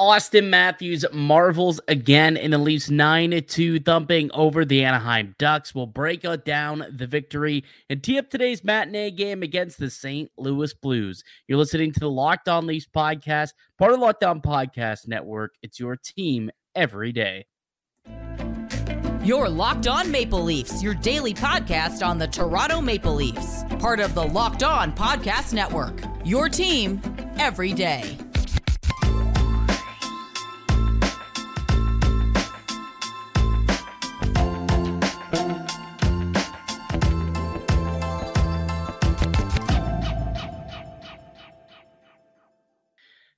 Auston Matthews marvels again in the Leafs 9 2 thumping over the Anaheim Ducks. We'll break down the victory and tee up today's matinee game against the St. Louis Blues. You're listening to the Locked On Leafs podcast, part of the Locked On Podcast Network. It's your team every day. Your Locked On Maple Leafs, your daily podcast on the Toronto Maple Leafs, part of the Locked On Podcast Network. Your team every day.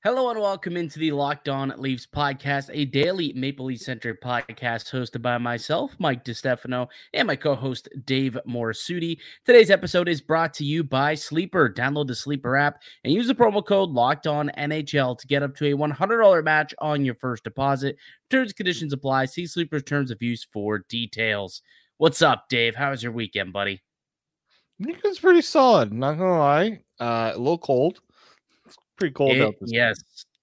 Hello and welcome into the Locked On Leafs podcast, a daily Maple Leaf centric podcast hosted by myself, Mike DiStefano, and my co-host Dave Morassutti. Today's episode is brought to you by Sleeper. Download the Sleeper app and use the promo code Locked On NHL to get up to a $100 match on your first deposit. Terms conditions apply. See Sleeper's terms of use for details. What's up, Dave? How was your weekend, buddy? Was pretty solid. Not gonna lie, uh, a little cold pretty cold it, out this yes.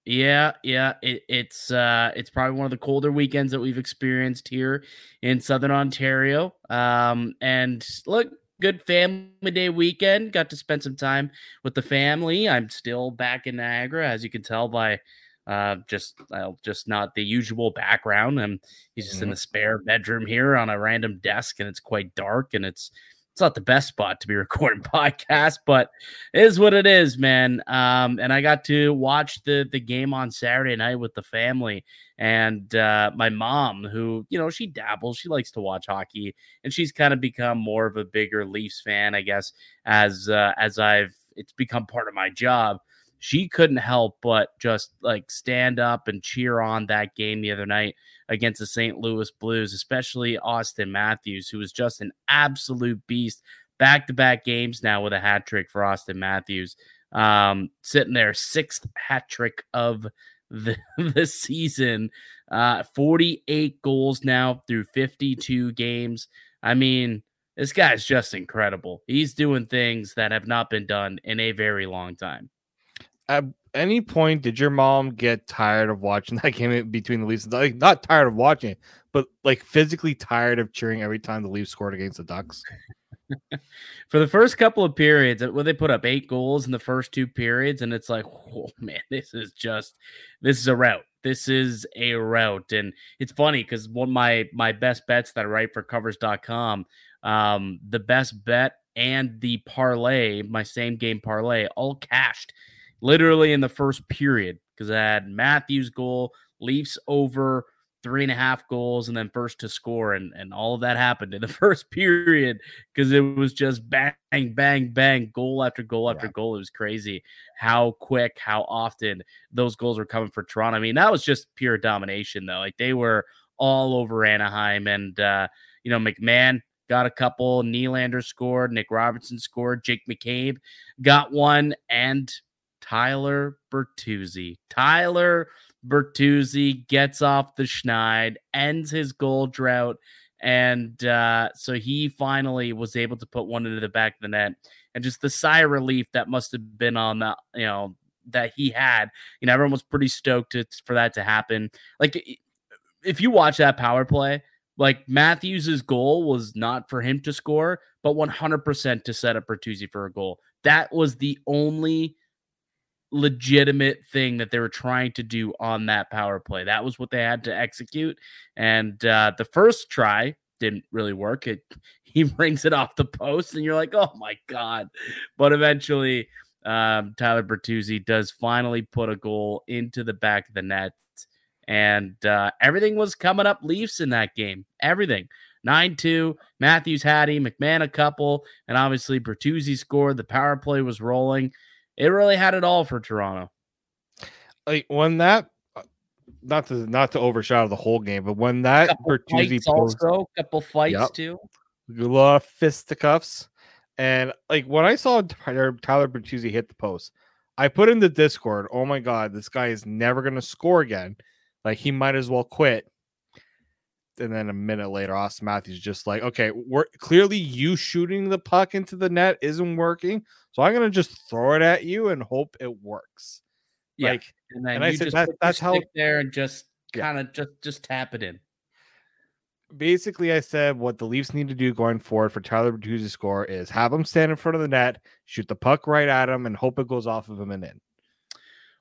Yeah yeah it, it's uh it's probably one of the colder weekends that we've experienced here in southern ontario um and look good family day weekend got to spend some time with the family. I'm still back in niagara as you can tell by uh just uh, just not the usual background. And he's just mm-hmm. in the spare bedroom here on a random desk and it's quite dark and it's it's not the best spot to be recording podcast, but is what it is, man. Um, and I got to watch the the game on Saturday night with the family and uh, my mom, who you know she dabbles, she likes to watch hockey, and she's kind of become more of a bigger Leafs fan, I guess, as uh, as I've it's become part of my job she couldn't help but just like stand up and cheer on that game the other night against the St. Louis Blues, especially Auston Matthews, who was just an absolute beast. Back to back games now with a hat trick for Auston Matthews. Um, sitting there, sixth hat trick of the, the season. Uh, 48 goals now through 52 games. I mean, this guy's just incredible. He's doing things that have not been done in a very long time at any point did your mom get tired of watching that game between the Leafs? Like not tired of watching it, but like physically tired of cheering every time the Leafs scored against the Ducks. For the first couple of periods, where they put up eight goals in the first two periods, and it's like, oh man, this is just this is a rout. This is a rout, and it's funny because one of my my best bets that I write for Covers.com, um, the best bet and the parlay, my same game parlay, all cashed literally in the first period because I had Matthews goal, Leafs over three and a half goals, and then first to score. And, and all of that happened in the first period because it was just bang, bang, bang, goal after goal after yeah. goal. It was crazy how quick, how often those goals were coming for Toronto. I mean, that was just pure domination, though. Like they were all over Anaheim. And, uh, you know, McMann got a couple. Nylander scored. Nick Robertson scored. Jake McCabe got one. And Tyler Bertuzzi. Tyler Bertuzzi gets off the schneid, ends his goal drought, and uh, so he finally was able to put one into the back of the net. And just the sigh of relief that must have been on the, you know, that he had. You know, everyone was pretty stoked to, for that to happen. Like, if you watch that power play, like Matthews's goal was not for him to score, but 100% to set up Bertuzzi for a goal. That was the only legitimate thing that they were trying to do on that power play. That was what they had to execute. And uh, the first try didn't really work. It he brings it off the post, and you're like, oh my god! But eventually, um, Tyler Bertuzzi does finally put a goal into the back of the net, and uh, everything was coming up Leafs in that game. Everything. 9 2. Matthews had him, McMann a couple, and obviously Bertuzzi scored. The power play was rolling it really had it all for Toronto. Like when that, uh, not to not to overshadow the whole game, but when that Bertuzzi also, couple fights yep, too, a lot of fisticuffs, and like when I saw Tyler, Tyler Bertuzzi hit the post, I put in the Discord, "Oh my god, this guy is never going to score again. Like he might as well quit." And then a minute later, Auston Matthews just like, okay, we're clearly you shooting the puck into the net isn't working. So I'm gonna just throw it at you and hope it works. Yeah. Like, and then and I you said just that- that's how- there and just kind of just just tap it in. basically, I said what the Leafs need to do going forward for Tyler Bertuzzi to score is have him stand in front of the net, shoot the puck right at him, and hope it goes off of him and in.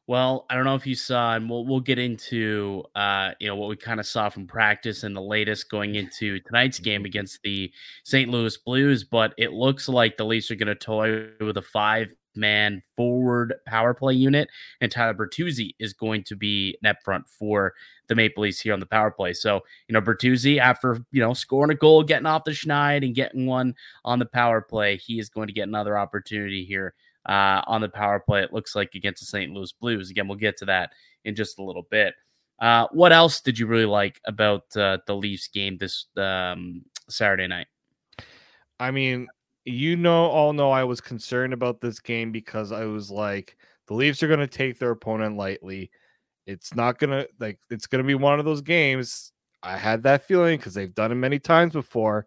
Well, I don't know if you saw, and we'll we'll get into uh, you know what we kind of saw from practice and the latest going into tonight's game against the St. Louis Blues, but it looks like the Leafs are going to toy with a five man forward power play unit, and Tyler Bertuzzi is going to be net front for the Maple Leafs here on the power play. So you know Bertuzzi, after you know scoring a goal, getting off the schneid, and getting one on the power play, he is going to get another opportunity here uh, on the power play. It looks like against the St. Louis Blues. Again, we'll get to that in just a little bit. Uh, what else did you really like about uh, the Leafs game this um, Saturday night? I mean, you know, all know I was concerned about this game because I was like, the Leafs are going to take their opponent lightly. It's not going to, like, it's going to be one of those games. I had that feeling because they've done it many times before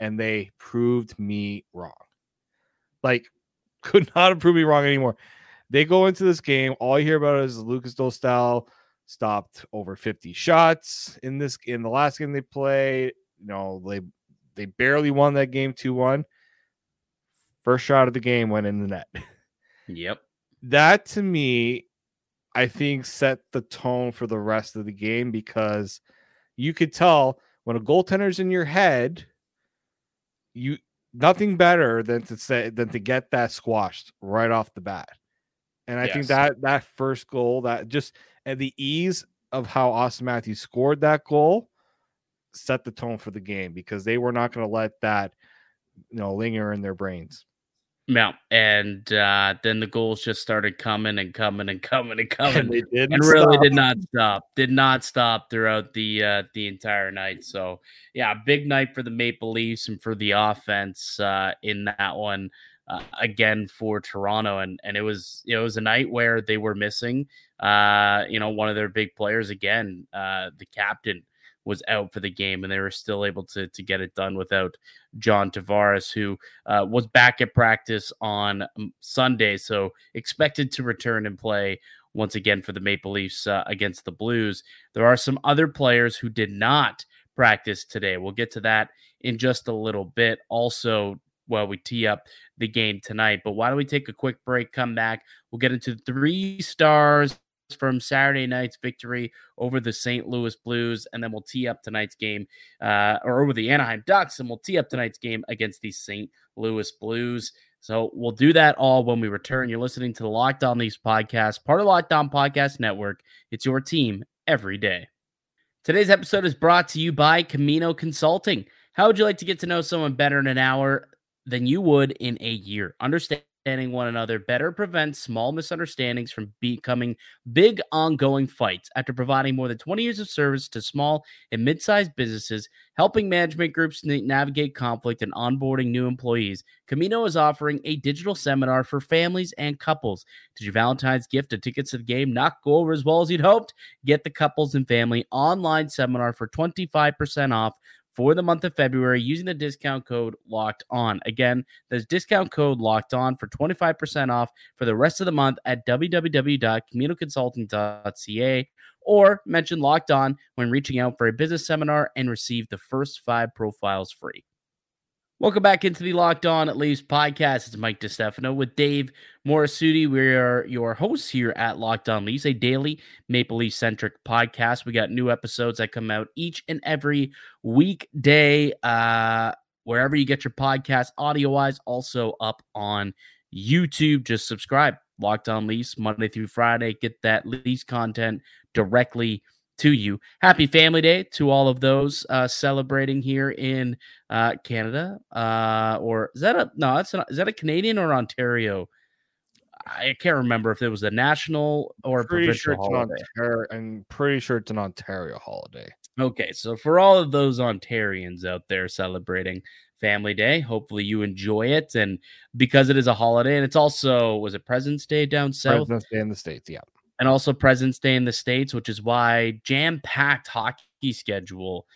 and they proved me wrong. Like, could not have proved me wrong anymore. They go into this game, all you hear about is Lukas Dostal stopped over 50 shots in this in the last game they played. You know, they they barely won that game 2-1. First shot of the game went in the net. Yep. That to me, I think set the tone for the rest of the game because you could tell when a goaltender's in your head, you nothing better than to say than to get that squashed right off the bat. And I think that that first goal, that just at the ease of how Auston Matthews scored that goal, set the tone for the game because they were not going to let that you know linger in their brains. Yeah. And uh, then the goals just started coming and coming and coming and coming. they did and really did not stop. Did not stop throughout the uh, the entire night. So yeah, big night for the Maple Leafs and for the offense uh, in that one uh, again for Toronto. And and it was it was a night where they were missing uh, you know one of their big players again. Uh, the captain was out for the game, and they were still able to to get it done without John Tavares, who uh, was back at practice on um, Sunday, so expected to return and play once again for the Maple Leafs uh, against the Blues. There are some other players who did not practice today. We'll get to that in just a little bit. Also, while we tee up the game tonight, but why don't we take a quick break? Come back. We'll get into three stars from Saturday night's victory over the St. Louis Blues, and then we'll tee up tonight's game, uh, or over the Anaheim Ducks, and we'll tee up tonight's game against the St. Louis Blues. So we'll do that all when we return. You're listening to the Locked On Leafs podcast, part of On Podcast Network. It's your team every day. Today's episode is brought to you by Camino Consulting. How would you like to get to know someone better in an hour than you would in a year? Understanding one another better prevents small misunderstandings from becoming big ongoing fights. After providing more than 20 years of service to small and mid-sized businesses, helping management groups navigate conflict and onboarding new employees, Camino is offering a digital seminar for families and couples. Did your Valentine's gift of tickets to the game not go over as well as you'd hoped? Get the couples and family online seminar for 25% off for the month of February using the discount code locked on. Again, there's discount code locked on for 25% off for the rest of the month at www.caminoconsulting.ca or mention locked on when reaching out for a business seminar and receive the first five profiles free. Welcome back into the Locked On Leafs podcast. It's Mike DiStefano with Dave Morassutti. We are your hosts here at Locked On Leafs, a daily Maple Leaf centric podcast. We got new episodes that come out each and every weekday, uh, wherever you get your podcast, audio wise, also up on YouTube. Just subscribe. Locked On Leafs Monday through Friday. Get that Leafs content directly to you. Happy Family Day to all of those uh, celebrating here in uh, Canada. Uh, or is that a no? That's not, is that a Canadian or Ontario? I can't remember if it was a national or pretty provincial sure it's an holiday. Ontario. I'm pretty sure it's an Ontario holiday. Okay, so for all of those Ontarians out there celebrating Family Day, hopefully you enjoy it. And because it is a holiday, and it's also was it President's Day down south, President's Day in the states. Yeah. And also President's Day in the States, which is why jam packed hockey schedule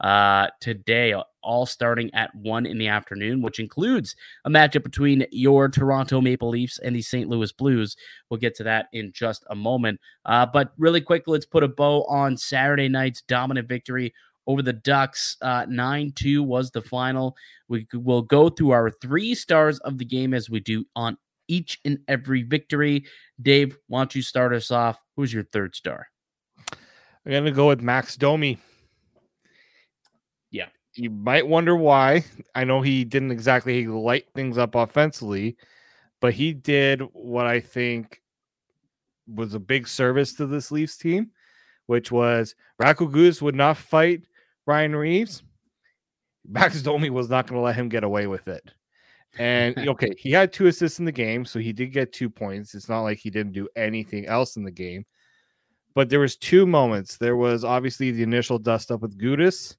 uh, today, all starting at one in the afternoon, which includes a matchup between your Toronto Maple Leafs and the St. Louis Blues. We'll get to that in just a moment. Uh, but really quick, let's put a bow on Saturday night's dominant victory over the Ducks. Uh, 9 2 was the final. We will go through our three stars of the game as we do on each and every victory. Dave, why don't you start us off? Who's your third star? I'm going to go with Max Domi. Yeah. You might wonder why. I know he didn't exactly light things up offensively, but he did what I think was a big service to this Leafs team, which was Radko Gudas would not fight Ryan Reaves. Max Domi was not going to let him get away with it. And okay, he had two assists in the game, so he did get two points. It's not like he didn't do anything else in the game. But there was two moments. There was obviously the initial dust up with Gudas,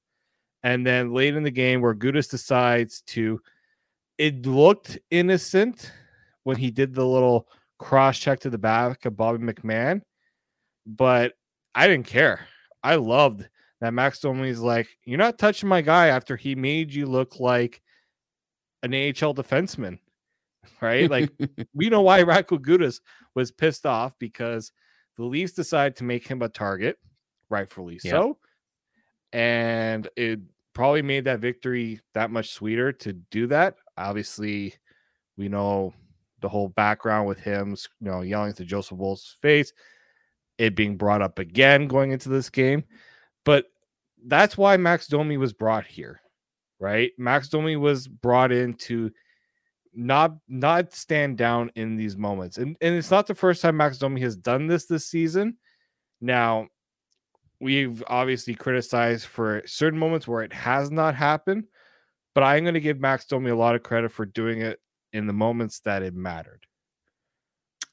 and then late in the game where Gudas decides to it looked innocent when he did the little cross check to the back of Bobby McMann, but I didn't care. I loved that Max Domi's like, You're not touching my guy after he made you look like an AHL defenseman, right? Like we know why Radko Gudas was pissed off because the Leafs decided to make him a target, rightfully yep. so, and it probably made that victory that much sweeter to do that. Obviously, we know the whole background with him, you know, yelling to Joseph Woll's face, it being brought up again going into this game, but that's why Max Domi was brought here right? Max Domi was brought in to not not stand down in these moments. And and it's not the first time Max Domi has done this this season. Now, we've obviously criticized for certain moments where it has not happened, but I'm going to give Max Domi a lot of credit for doing it in the moments that it mattered.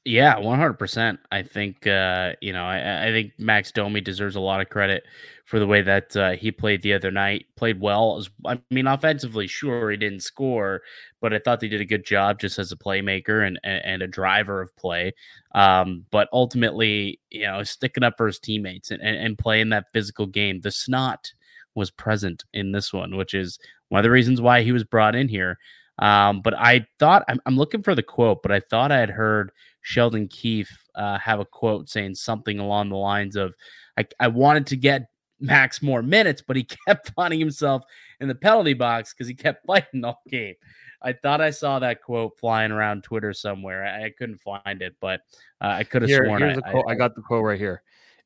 Yeah, one hundred percent. I think uh, you know, I, I, think Max Domi deserves a lot of credit for the way that uh, he played the other night. Played well. I mean, offensively, sure he didn't score, but I thought they did a good job just as a playmaker and and, and a driver of play. Um, but ultimately, you know, sticking up for his teammates and, and, and playing that physical game. The snot was present in this one, which is one of the reasons why he was brought in here. Um, but I thought I'm, I'm looking for the quote, but I thought I had heard Sheldon Keefe uh, have a quote saying something along the lines of, I, I wanted to get Max more minutes, but he kept finding himself in the penalty box because he kept fighting all game. I thought I saw that quote flying around Twitter somewhere. I, I couldn't find it, but uh, I could have Here, sworn I, I, I got the quote right here.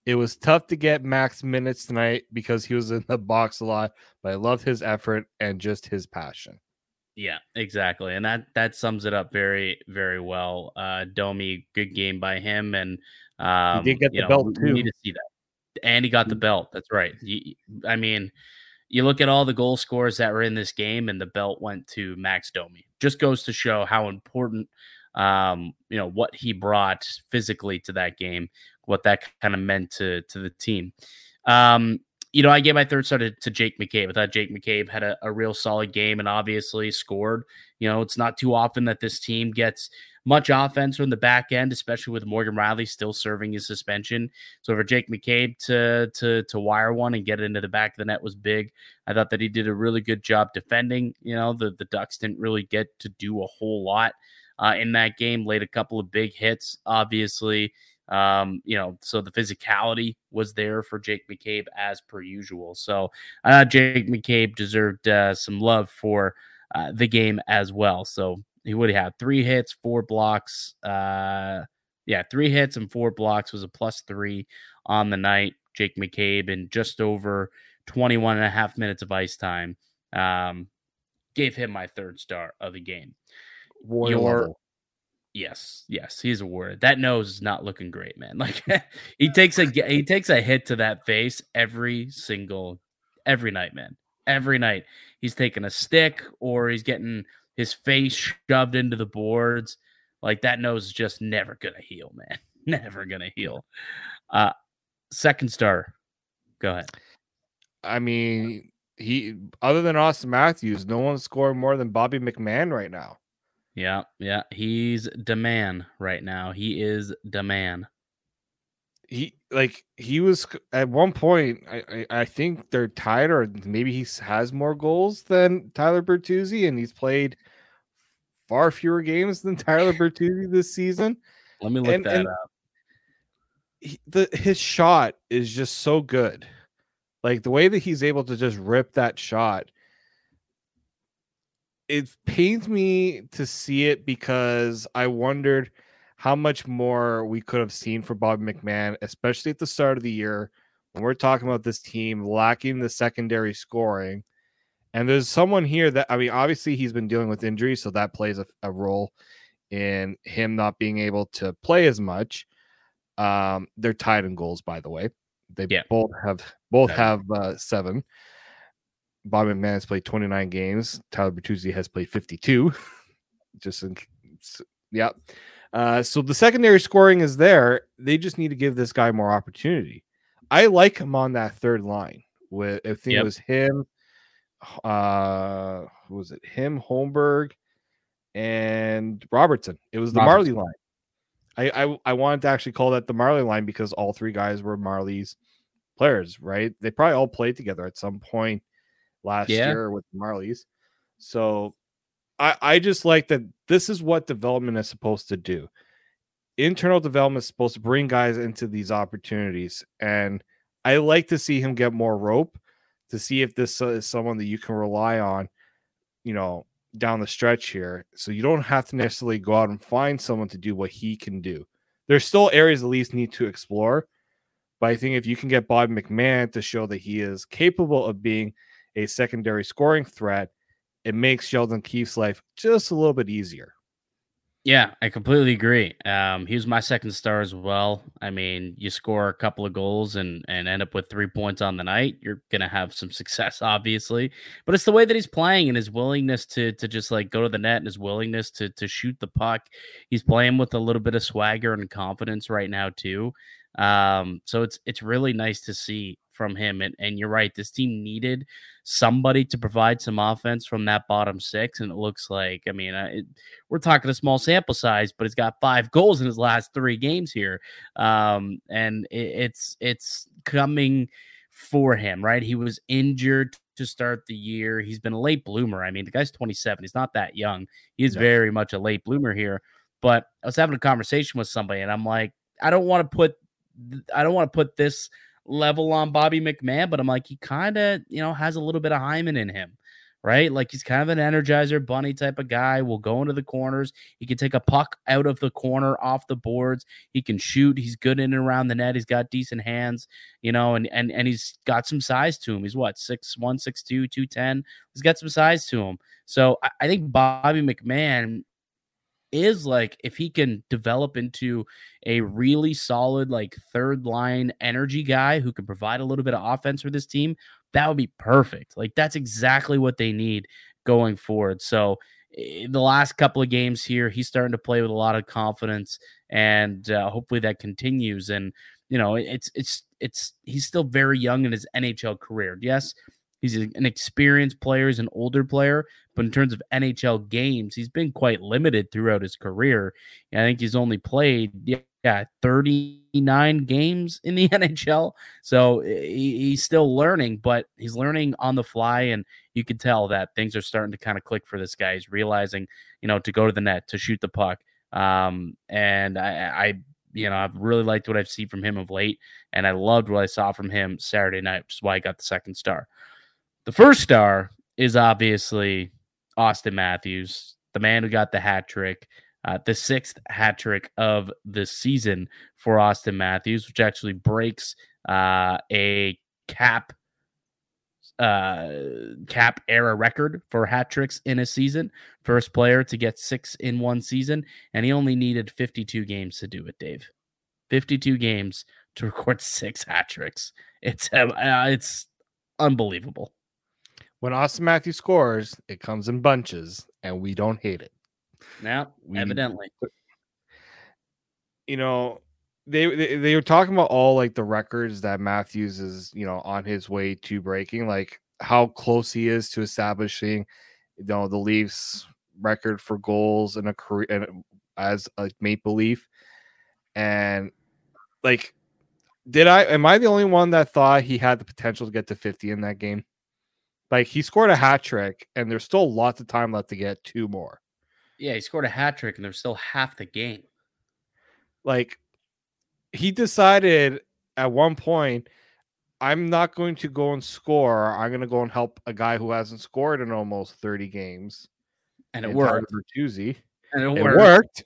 It was tough to get Max minutes tonight because he was in the box a lot, but I loved his effort and just his passion. Yeah, exactly. And that that sums it up very, very well. Uh Domi, good game by him. And um he did get the know, belt too. need to see that. And he got the mm-hmm. belt. That's right. He, I mean, you look at all the goal scores that were in this game, and the belt went to Max Domi. Just goes to show how important um, you know, what he brought physically to that game, what that kind of meant to to the team. Um, you know, I gave my third star to, to Jake McCabe. I thought Jake McCabe had a, a, real solid game and obviously scored. You know, it's not too often that this team gets much offense from the back end, especially with Morgan Rielly still serving his suspension. So for Jake McCabe to to to wire one and get it into the back of the net was big. I thought that he did a really good job defending. You know, the the Ducks didn't really get to do a whole lot uh, in that game. Laid a couple of big hits, obviously. Um, you know, so the physicality was there for Jake McCabe as per usual. So uh, Jake McCabe deserved uh, some love for uh, the game as well. So he would have three hits, four blocks. Uh, yeah, three hits and four blocks was a plus three on the night. Jake McCabe in just over 21 and a half minutes of ice time. Um, gave him my third star of the game. War Your, level. Yes, yes, he's awarded. That nose is not looking great, man. Like he takes a he takes a hit to that face every single every night, man. Every night he's taking a stick or he's getting his face shoved into the boards. Like that nose is just never gonna heal, man. Never gonna heal. Uh second star. Go ahead. I mean, he other than Austin Matthews, no one's scoring more than Bobby McMann right now. Yeah, yeah, he's the man right now. He is the man. he like he was at one point. I, I, I think they're tied, or maybe he has more goals than Tyler Bertuzzi, and he's played far fewer games than Tyler Bertuzzi this season. Let me look And- that and- up. He, the his shot is just so good, like the way that he's able to just rip that shot. It pains me to see it because I wondered how much more we could have seen for Bob McMann, especially at the start of the year when we're talking about this team lacking the secondary scoring. And there's someone here that I mean, obviously he's been dealing with injuries, so that plays a, a role in him not being able to play as much. Um, they're tied in goals, by the way. They Yeah. both have both have uh, seven. Bob McMann has played 29 games. Tyler Bertuzzi has played 52. Just in, yeah. Uh, so the secondary scoring is there. They just need to give this guy more opportunity. I like him on that third line. With I think Yep. it was him, uh, who was it? Him, Holmberg, and Robertson. It was the Marley line. I, I I wanted to actually call that the Marley line because all three guys were Marley's players, right? They probably all played together at some point last Yeah. year with the Marlies. So I I just like that this is what development is supposed to do. Internal development is supposed to bring guys into these opportunities and I like to see him get more rope to see if this uh, is someone that you can rely on, you know, down the stretch here. So you don't have to necessarily go out and find someone to do what he can do. There's still areas the Leafs need to explore, but I think if you can get Bob McMann to show that he is capable of being a secondary scoring threat, it makes Sheldon Keefe's life just a little bit easier. Yeah, I completely agree. Um, he was my second star as well. I mean, you score a couple of goals and and end up with three points on the night, you're gonna have some success, obviously. But it's the way that he's playing and his willingness to to just like go to the net and his willingness to to shoot the puck. He's playing with a little bit of swagger and confidence right now too. Um, so it's it's really nice to see from him. And and you're right, this team needed somebody to provide some offense from that bottom six, and it looks like I mean, uh, it, we're talking a small sample size, but he's got five goals in his last three games here, um, and it, it's it's coming for him, right? He was injured to start the year. He's been a late bloomer. I mean, the guy's 27. He's not that young. He is No. very much a late bloomer here. But I was having a conversation with somebody, and I'm like, I don't want to put, I don't want to put this level on Bobby McMann, but I'm like, he kind of, you know, has a little bit of Hyman in him, right? Like he's kind of an energizer bunny type of guy. Will go into the corners. He can take a puck out of the corner off the boards. He can shoot. He's good in and around the net. He's got decent hands, you know, and and and he's got some size to him. He's what six one, six two, two ten. He's got some size to him. So I, I think Bobby McMann is like if he can develop into a really solid like third line energy guy who can provide a little bit of offense for this team that would be perfect. Like that's exactly what they need going forward. So eh, the last couple of games here he's starting to play with a lot of confidence and uh, hopefully that continues. And you know it's it's it's he's still very young in his NHL career. Yes he's an experienced player he's an older player but in terms of NHL games, he's been quite limited throughout his career. I think he's only played yeah, yeah 39 games in the NHL. So he, he's still learning, but he's learning on the fly and you can tell that things are starting to kind of click for this guy. He's realizing, you know, to go to the net, to shoot the puck. Um, and I, I you know, I've really liked what I've seen from him of late, and I loved what I saw from him Saturday night, which is why I got the second star. The first star is obviously Auston Matthews, the man who got the hat trick, uh, the sixth hat trick of the season for Auston Matthews, which actually breaks uh, a cap uh cap era record for hat tricks in a season. First player to get six in one season and he only needed 52 games to do it dave. 52 games to record six hat tricks it's uh, it's unbelievable When Auston Matthews scores, it comes in bunches, and we don't hate it. now We- evidently you know, they, they they were talking about all like the records that Matthews is, you know, on his way to breaking, like how close he is to establishing, you know, the Leafs record for goals in a career and as a Maple Leaf. And like Did I? Am I the only one that thought he had the potential to get to 50 in that game? Like he scored a hat trick, and there's still lots of time left to get two more. Yeah, he scored a hat trick, and there's still half the game. Like he decided at one point, I'm not going to go and score. I'm going to go and help a guy who hasn't scored in almost 30 games. And it worked. Bertuzzi. And it, It worked. worked.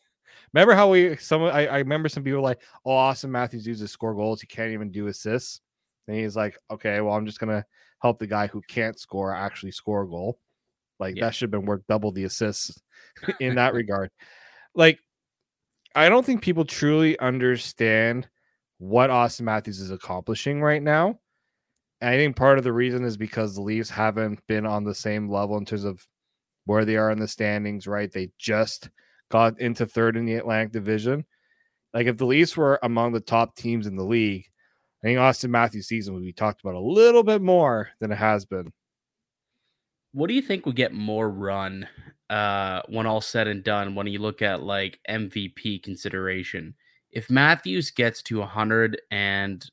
Remember how we some I, I remember some people like, oh, Auston Matthews uses score goals. He can't even do assists. And he's like, okay, well, I'm just gonna help the guy who can't score actually score a goal. Like Yeah. that should have been worth double the assists in that regard. Like, I don't think people truly understand what Auston Matthews is accomplishing right now. And I think part of the reason is because the Leafs haven't been on the same level in terms of where they are in the standings, right? They just got into third in the Atlantic Division. Like if the Leafs were among the top teams in the league, I think Auston Matthews' season would be talked about a little bit more than it has been. What do you think would get more run uh, when all said and done? When you look at like MVP consideration, if Matthews gets to 100 and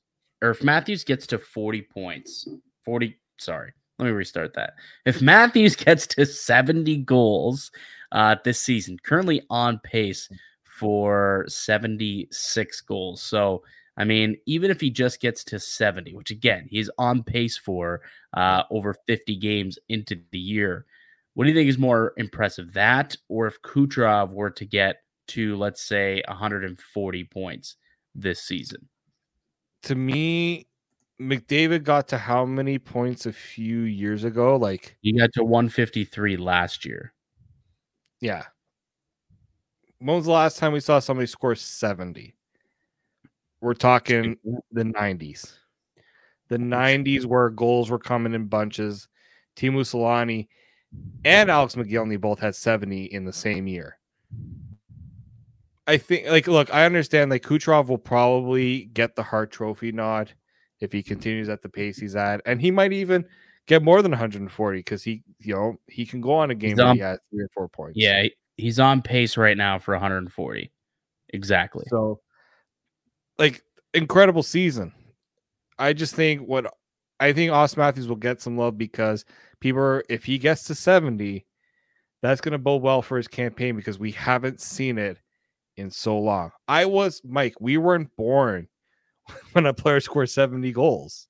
or if Matthews gets to 40 points, 40. Sorry, let me restart that. If Matthews gets to 70 goals uh, this season, currently on pace for 76 goals. So I mean, even if he just gets to 70, which again, he's on pace for uh, over 50 games into the year, what do you think is more impressive, that or if Kucherov were to get to, let's say, 140 points this season? To me, McDavid got to how many points a few years ago? Like, You got to 153 last year. yeah. When was the last time we saw somebody score 70? We're talking the 90s. The 90s where goals were coming in bunches. Teemu Selanne and Alex Mogilny both had 70 in the same year. I think, like, look, I understand like Kucherov will probably get the Hart Trophy nod if he continues at the pace he's at, and he might even get more than 140 because he, you know, he can go on a game where he has three or four points. Yeah, he's on pace right now for 140. Exactly. So, like, incredible season. I just think what I think Auston Matthews will get some love because people, are, if he gets to 70, that's going to bode well for his campaign because we haven't seen it in so long. I was, Mike, we weren't born when a player scored 70 goals.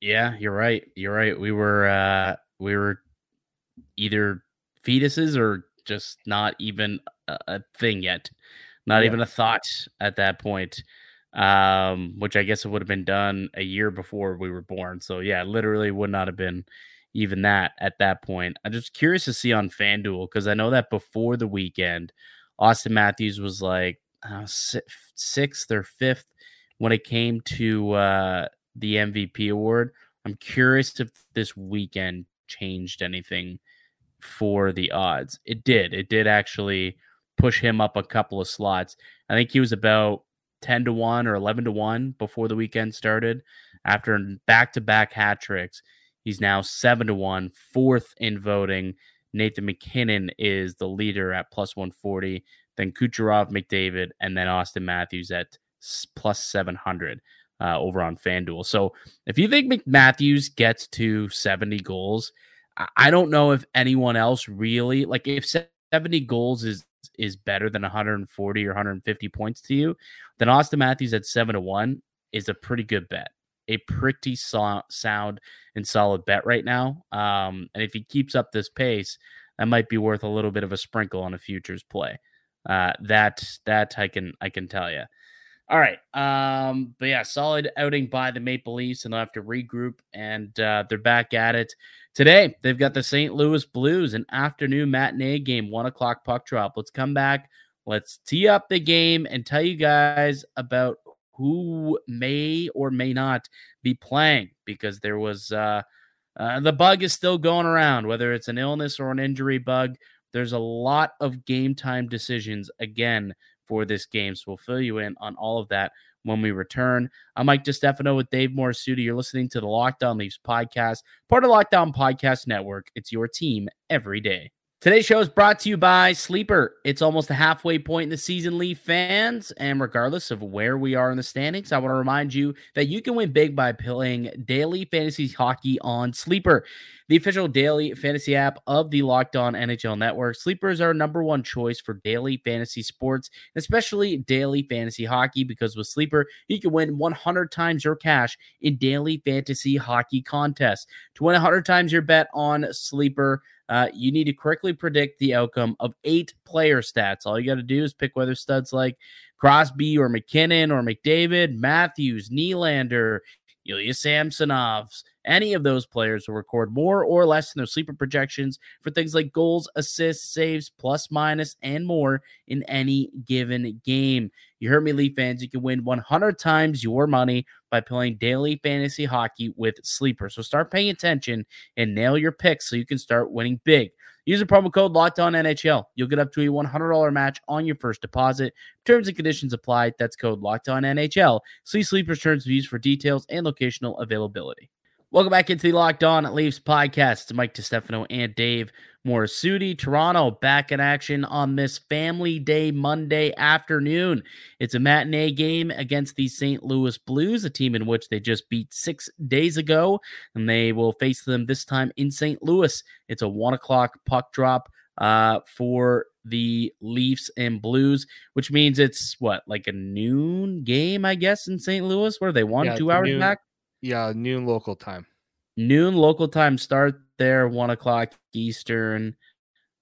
Yeah, you're right. You're right. We were uh we were either fetuses or just not even a thing yet. Not Yeah. even a thought at that point. Um, which I guess it would have been done a year before we were born. So yeah, literally would not have been even that at that point. I'm just curious to see on FanDuel because I know that before the weekend, Auston Matthews was like uh, sixth or fifth when it came to uh, the MVP award. I'm curious if this weekend changed anything for the odds. It did. It did actually push him up a couple of slots. I think he was about 10 to 1 or 11 to 1 before the weekend started. After back to back hat tricks, he's now 7 to 1, fourth in voting. Nathan MacKinnon is the leader at plus 140. Then Kucherov, McDavid, and then Auston Matthews at plus 700 uh, over on FanDuel. So if you think McMatthews gets to 70 goals, I- I don't know if anyone else really like if 70 goals is is better than 140 or 150 points to you, then Auston Matthews at 7 to 1 is a pretty good bet. A pretty so- sound and solid bet right now. Um, and if he keeps up this pace, that might be worth a little bit of a sprinkle on a futures play. Uh, that that I can I can tell you. All right. Um, but yeah, solid outing by the Maple Leafs, and they'll have to regroup, and uh, they're back at it today. They've got the St. Louis Blues, an afternoon matinee game, one o'clock puck drop. Let's come back. Let's tee up the game and tell you guys about who may or may not be playing because there was uh, uh, the bug is still going around, whether it's an illness or an injury bug. There's a lot of game time decisions again for this game. So we'll fill you in on all of that when we return. I'm Mike DiStefano with Dave Morassutti. You're listening to the Locked On Leafs podcast, part of Locked On Podcast Network. It's your team every day. Today's show is brought to you by Sleeper. It's almost the halfway point in the season, Leaf fans. And regardless of where we are in the standings, I want to remind you that you can win big by playing daily fantasy hockey on Sleeper, the official daily fantasy app of the Locked On NHL Network. Sleeper is our number one choice for daily fantasy sports, especially daily fantasy hockey, because with Sleeper, you can win 100 times your cash in daily fantasy hockey contests. To win 100 times your bet on Sleeper, uh, you need to correctly predict the outcome of eight player stats. All you got to do is pick whether studs like Crosby or MacKinnon or McDavid, Matthews, Nylander, Ilya Samsonovs, any of those players will record more or less in their sleeper projections for things like goals, assists, saves, plus, minus, and more in any given game. You heard me, Leaf fans. You can win 100 times your money by playing daily fantasy hockey with Sleeper. So start paying attention and nail your picks so you can start winning big. Use the promo code Locked On NHL. You'll get up to a $100 match on your first deposit. Terms and conditions apply. That's code Locked On NHL. See Sleeper's terms use for details and locational availability. Welcome back into the Locked On at Leafs podcast. It's Mike DiStefano and Dave Morassutti. Toronto back in action on this Family Day Monday afternoon. It's a matinee game against the St. Louis Blues, a team in which they just beat six days ago, and they will face them this time in St. Louis. It's a one o'clock puck drop uh, for the Leafs and Blues, which means it's what like a noon game, I guess, in St. Louis, where they won Yeah, two hours noon. back. Yeah, noon local time. noon local time start there one o'clock eastern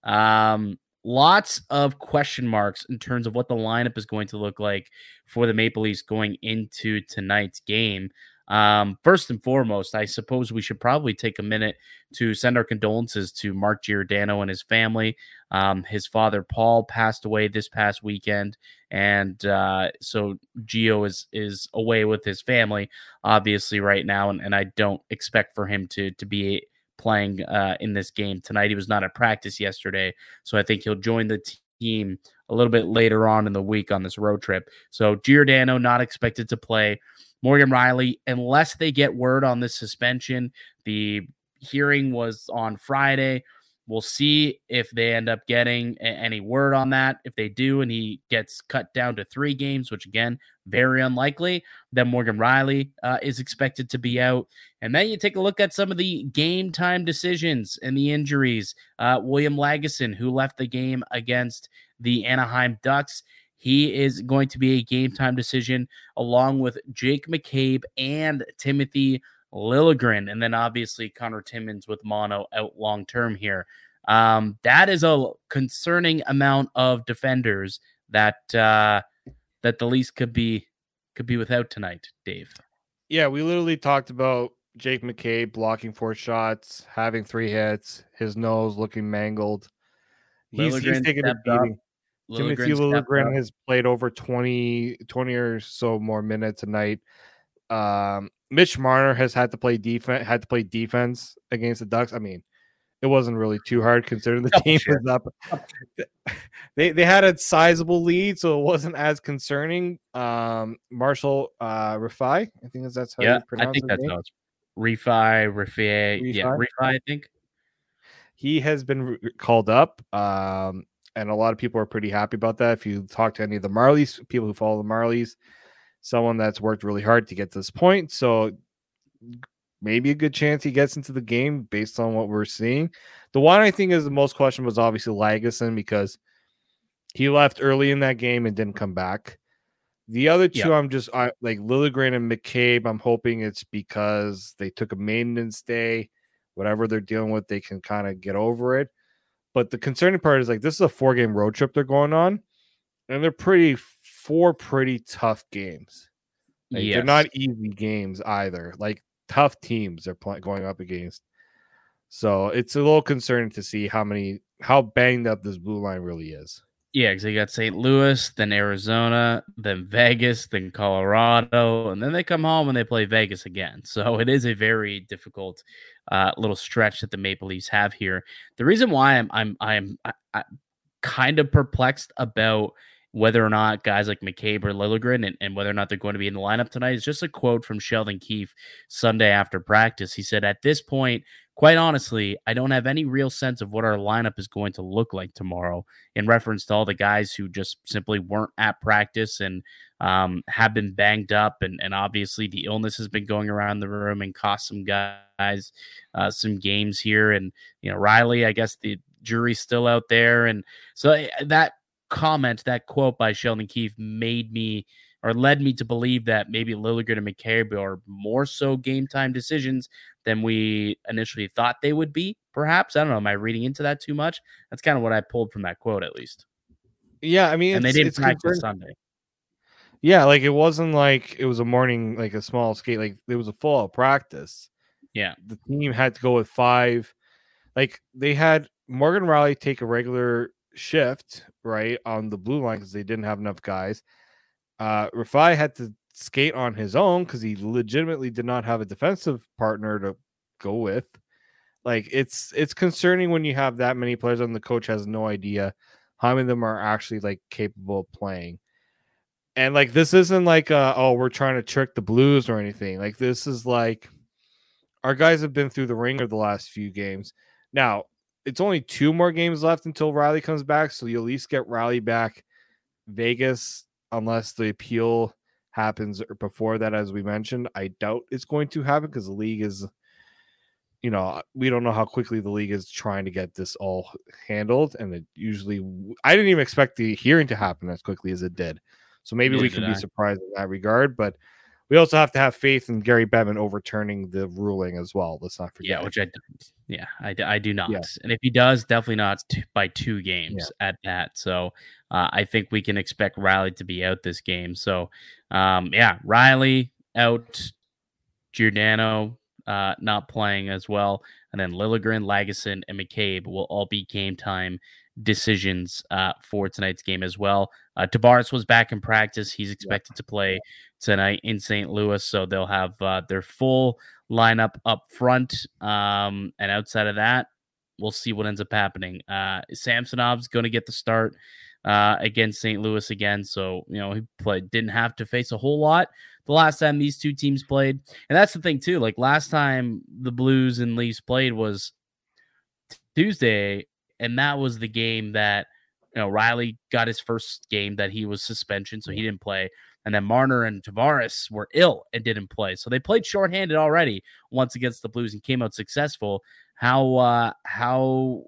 um lots of question marks in terms of what the lineup is going to look like for the maple leafs going into tonight's game um first and foremost i suppose we should probably take a minute to send our condolences to mark giordano and his family. Um his father paul passed away this past weekend and uh so gio is is away with his family obviously right now and, and i don't expect for him to to be playing uh in this game tonight. He was not at practice yesterday so i think he'll join the team a little bit later on in the week on this road trip. So giordano not expected to play morgan rielly unless they get word on this suspension the hearing was on friday We'll see if they end up getting a- any word on that. If they do, and he gets cut down to three games, which again, very unlikely, then Morgan Rielly uh, is expected to be out. And then you take a look at some of the game time decisions and the injuries. Uh, William Lagesson, who left the game against the Anaheim Ducks, he is going to be a game time decision along with Jake McCabe and Timothy Liljegren, and then obviously Connor Timmins with mono out long term here. Um, that is a concerning amount of defenders that uh, that the Leafs could be could be without tonight, Dave. Yeah, we literally talked about Jake McCabe blocking four shots, having three hits, his nose looking mangled. He's, he's taking a stepped up. Timothy stepped has played over 20, 20 or so more minutes a night. Um, Mitch Marner has had to play defense, had to play defense against the Ducks. I mean, it wasn't really too hard considering the Couple team shifts. was up. They they had a sizable lead, so it wasn't as concerning. Um, Marshall uh Rifai, I think that's- that's how Yeah, you I pronounce think his that's name. how it's refi, refi, yeah, refi. I think. he has been re- called up um and a lot of people are pretty happy about that if you talk to any of the marlies people who follow the marlies someone that's worked really hard to get to this point so maybe a good chance he gets into the game based on what we're seeing the one i think is the most question was obviously Lagesson because he left early in that game and didn't come back the other two Yeah. i'm just I, like liljegren and mccabe i'm hoping it's because they took a maintenance day whatever they're dealing with, they can kind of get over it. But the concerning part is like this is a four game road trip they're going on, and they're pretty four pretty tough games. Like, They're not easy games either. Like tough teams they're playing going up against. So it's a little concerning to see how many how banged up this blue line really is. Yeah, because they got St. Louis, then Arizona, then Vegas, then Colorado, and then they come home and they play Vegas again. So it is a very difficult uh, little stretch that the Maple Leafs have here. The reason why I'm I'm I'm I, I kind of perplexed about whether or not guys like McCabe or Liljegren and, and whether or not they're going to be in the lineup tonight is just a quote from Sheldon Keefe Sunday after practice. He said, At this point, quite honestly, I don't have any real sense of what our lineup is going to look like tomorrow in reference to all the guys who just simply weren't at practice and um, have been banged up. And, and obviously, the illness has been going around the room and cost some guys uh, some games here. And, you know, Rielly, I guess the jury's still out there. And so eh, that comment, that quote by Sheldon Keefe made me or led me to believe that maybe Liljegren and McCabe are more so game time decisions than we initially thought they would be. Perhaps I don't know. Am I reading into that too much? That's kind of what I pulled from that quote, at least. Yeah, I mean, and they didn't practice Sunday. Yeah, like it wasn't like it was a morning, like a small skate. Like it was a full practice. Yeah, the team had to go with five. Like they had Morgan Rielly take a regular shift right on the blue line because they didn't have enough guys. Uh, Rifai had to skate on his own because he legitimately did not have a defensive partner to go with. Like it's it's concerning when you have that many players and the coach has no idea how many of them are actually like capable of playing. And like this isn't like uh, oh we're trying to trick the Blues or anything. Like this is like our guys have been through the ringer the last few games. Now it's only two more games left until Rielly comes back, so you at least get Rielly back. Vegas, unless the appeal happens er, before that, as we mentioned, I doubt it's going to happen because the league is, you know, uh, we don't know how quickly the league is trying to get this all handled, and it usually, I didn't even expect the hearing to happen as quickly as it did. So maybe we can be surprised in that regard, but we also have to have faith in Gary Bettman overturning the ruling as well. Let's not forget. Yeah, which I don't. Yeah, I, I do not. Yeah. And if he does, definitely not t- by two games yeah. at that. So uh, I think we can expect Rielly to be out this game. So um, yeah, Rielly out, Giordano uh, not playing as well, and then Liljegren, Lagesson, and McCabe will all be game time decisions uh, for tonight's game as well. Uh, Tavares was back in practice. He's expected to play tonight in St. Louis, so they'll have uh, their full lineup up front. Um, and outside of that, we'll see what ends up happening. Uh, Samsonov's going to get the start uh, against St. Louis again, so you know he played didn't have to face a whole lot the last time these two teams played, and that's the thing too. Like last time the Blues and Leafs played was Tuesday, and that was the game that you know Rielly got his first game that he was suspension, so he didn't play. And then Marner and Tavares were ill and didn't play, so they played shorthanded already once against the Blues and came out successful. How uh, how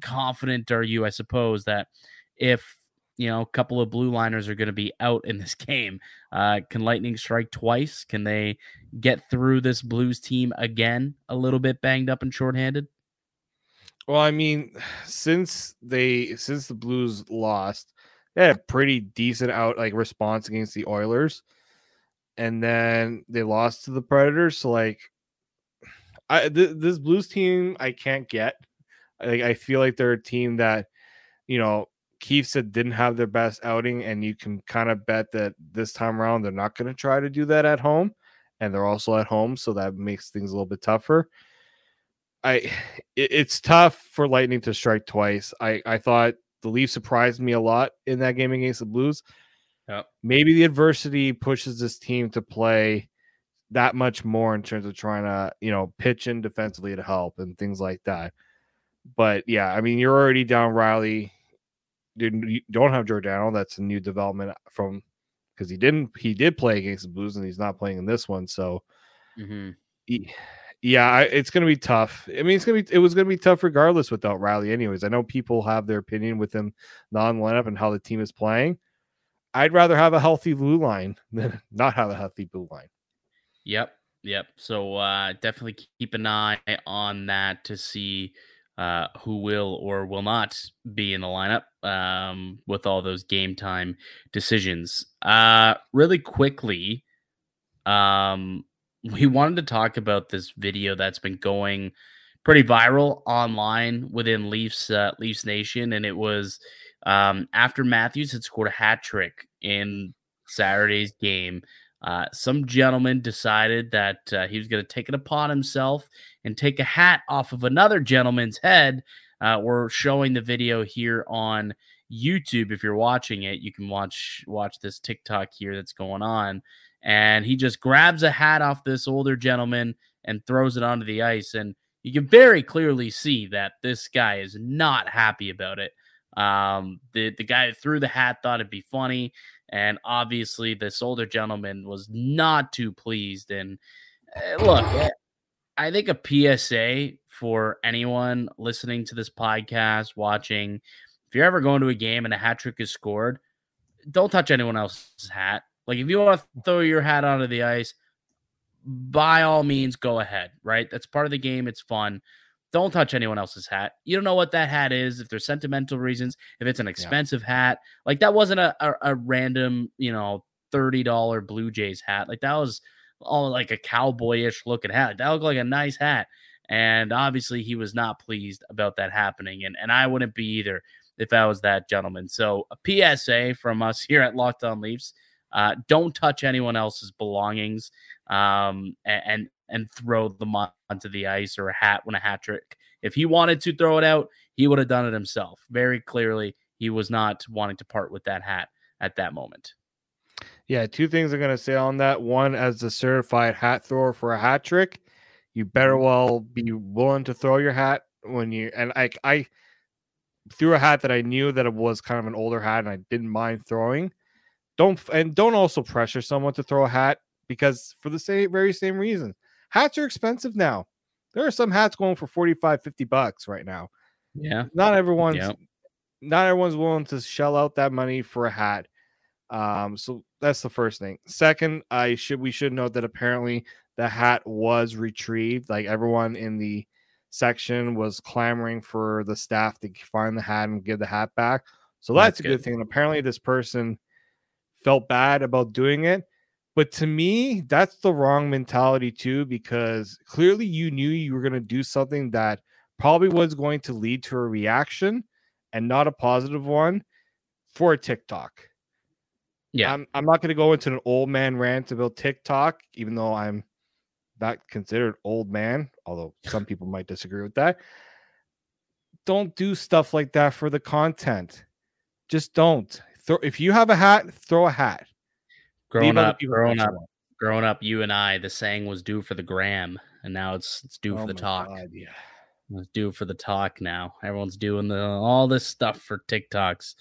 confident are you? I suppose that if you know a couple of blue liners are going to be out in this game, uh, can Lightning strike twice? Can they get through this Blues team again a little bit banged up and shorthanded? Well, I mean, since they since the Blues lost, they had a pretty decent out like response against the Oilers, and then they lost to the Predators. So like, I th- this Blues team I can't get. Like I feel like they're a team that, you know, Keefe said didn't have their best outing, and you can kind of bet that this time around they're not going to try to do that at home, and they're also at home, so that makes things a little bit tougher. I it, it's tough for Lightning to strike twice. I I thought the Leafs surprised me a lot in that game against the Blues. Yep. Maybe the adversity pushes this team to play that much more in terms of trying to, you know, pitch in defensively to help and things like that. But yeah, I mean, you're already down Rielly. You don't have Giordano. That's a new development from because he didn't he did play against the Blues and he's not playing in this one. So mm-hmm. he, yeah, it's going to be tough. I mean, it's going to be it was going to be tough regardless without Rielly. Anyways, I know people have their opinion with him non lineup and how the team is playing. I'd rather have a healthy blue line than not have a healthy blue line. Yep, yep. So uh, definitely keep an eye on that to see uh, who will or will not be in the lineup um, with all those game time decisions. Uh, really quickly, um, we wanted to talk about this video that's been going pretty viral online within Leafs uh, Leafs Nation, and it was um, after Matthews had scored a hat trick in Saturday's game. Uh, some gentleman decided that uh, he was going to take it upon himself and take a hat off of another gentleman's head. Uh, we're showing the video here on YouTube. If you're watching it, you can watch watch this TikTok here that's going on and he just grabs a hat off this older gentleman and throws it onto the ice. And you can very clearly see that this guy is not happy about it. Um, the the guy that threw the hat thought it'd be funny, and obviously this older gentleman was not too pleased. And uh, look, eh, I think a PSA for anyone listening to this podcast, watching, if you're ever going to a game and a hat trick is scored, don't touch anyone else's hat. Like if you want to throw your hat onto the ice, by all means go ahead, right? That's part of the game. It's fun. Don't touch anyone else's hat. You don't know what that hat is, if there's sentimental reasons, if it's an expensive yeah. hat. Like that wasn't a, a, a random, you know, $30 Blue Jays hat. Like that was all like a cowboyish looking hat. That looked like a nice hat. And obviously he was not pleased about that happening. And and I wouldn't be either if I was that gentleman. So a PSA from us here at Locked On Leafs. Uh, don't touch anyone else's belongings um, and, and throw them onto the ice or a hat when a hat trick. If he wanted to throw it out, he would have done it himself. Very clearly, he was not wanting to part with that hat at that moment. Yeah, two things I'm going to say on that. One, as a certified hat thrower for a hat trick, you better mm-hmm. well be willing to throw your hat when you and I I threw a hat that I knew that it was kind of an older hat and I didn't mind throwing. Don't and don't also pressure someone to throw a hat because for the same very same reason. Hats are expensive now. There are some hats going for 45, 50 bucks right now. Yeah. Not everyone's not everyone's willing to shell out that money for a hat. Um, so that's the first thing. Second, I should we should note that apparently the hat was retrieved. Like everyone in the section was clamoring for the staff to find the hat and give the hat back. So that's, that's a good. good thing. And apparently this person felt bad about doing it. But to me, that's the wrong mentality too, because clearly you knew you were going to do something that probably was going to lead to a reaction and not a positive one for a TikTok. Yeah. I'm, I'm not going to go into an old man rant about TikTok, even though I'm not considered old man, although some people might disagree with that. Don't do stuff like that for the content. Just don't. Throw, if you have a hat, throw a hat. Growing up, growing up, growing up, you and I, the saying was due for the gram, and now it's it's due oh for the talk. God, yeah. It's due for the talk now. Everyone's doing the all this stuff for TikToks.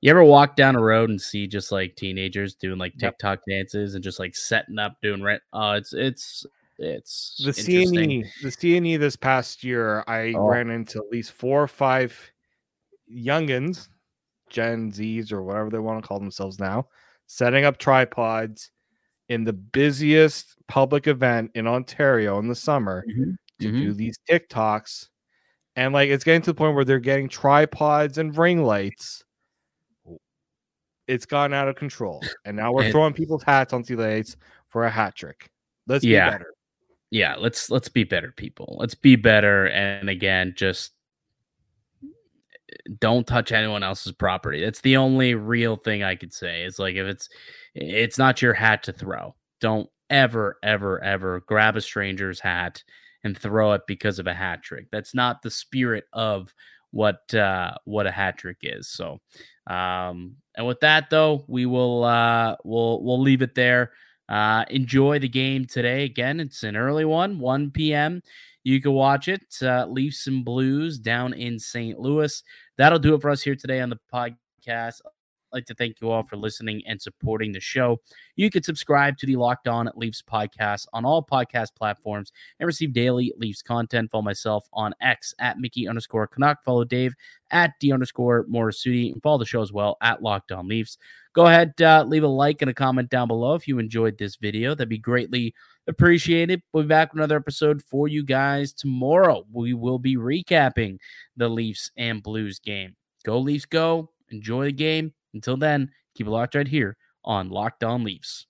You ever walk down a road and see just like teenagers doing like TikTok yep. dances and just like setting up doing rent? Oh, it's it's it's the CNE the CNE this past year. I oh. ran into at least four or five youngins, Gen Zs or whatever they want to call themselves now, setting up tripods in the busiest public event in Ontario in the summer mm-hmm. to mm-hmm. do these TikToks. And like it's getting to the point where they're getting tripods and ring lights. It's gotten out of control. And now we're and, throwing people's hats on the lights for a hat trick. Let's yeah. be better. Yeah, let's let's be better people. Let's be better. And again, just don't touch anyone else's property. That's the only real thing I could say. Is like if it's it's not your hat to throw. Don't ever ever ever grab a stranger's hat and throw it because of a hat trick. That's not the spirit of what uh what a hat trick is. So um and with that though, we will uh we'll we'll leave it there. Uh enjoy the game today. Again, it's an early one, 1 p.m. You can watch it. Uh, Leafs and Blues down in St. Louis. That'll do it for us here today on the podcast. Like to thank you all for listening and supporting the show. You can subscribe to the Locked On Leafs podcast on all podcast platforms and receive daily Leafs content. Follow myself on X at Mickey underscore Canuck. Follow Dave at D underscore Morassutti and follow the show as well at Locked On Leafs. Go ahead, uh, leave a like and a comment down below if you enjoyed this video. That'd be greatly appreciated. We'll be back with another episode for you guys tomorrow. We will be recapping the Leafs and Blues game. Go Leafs, go. Enjoy the game. Until then, keep it locked right here on Locked On Leafs.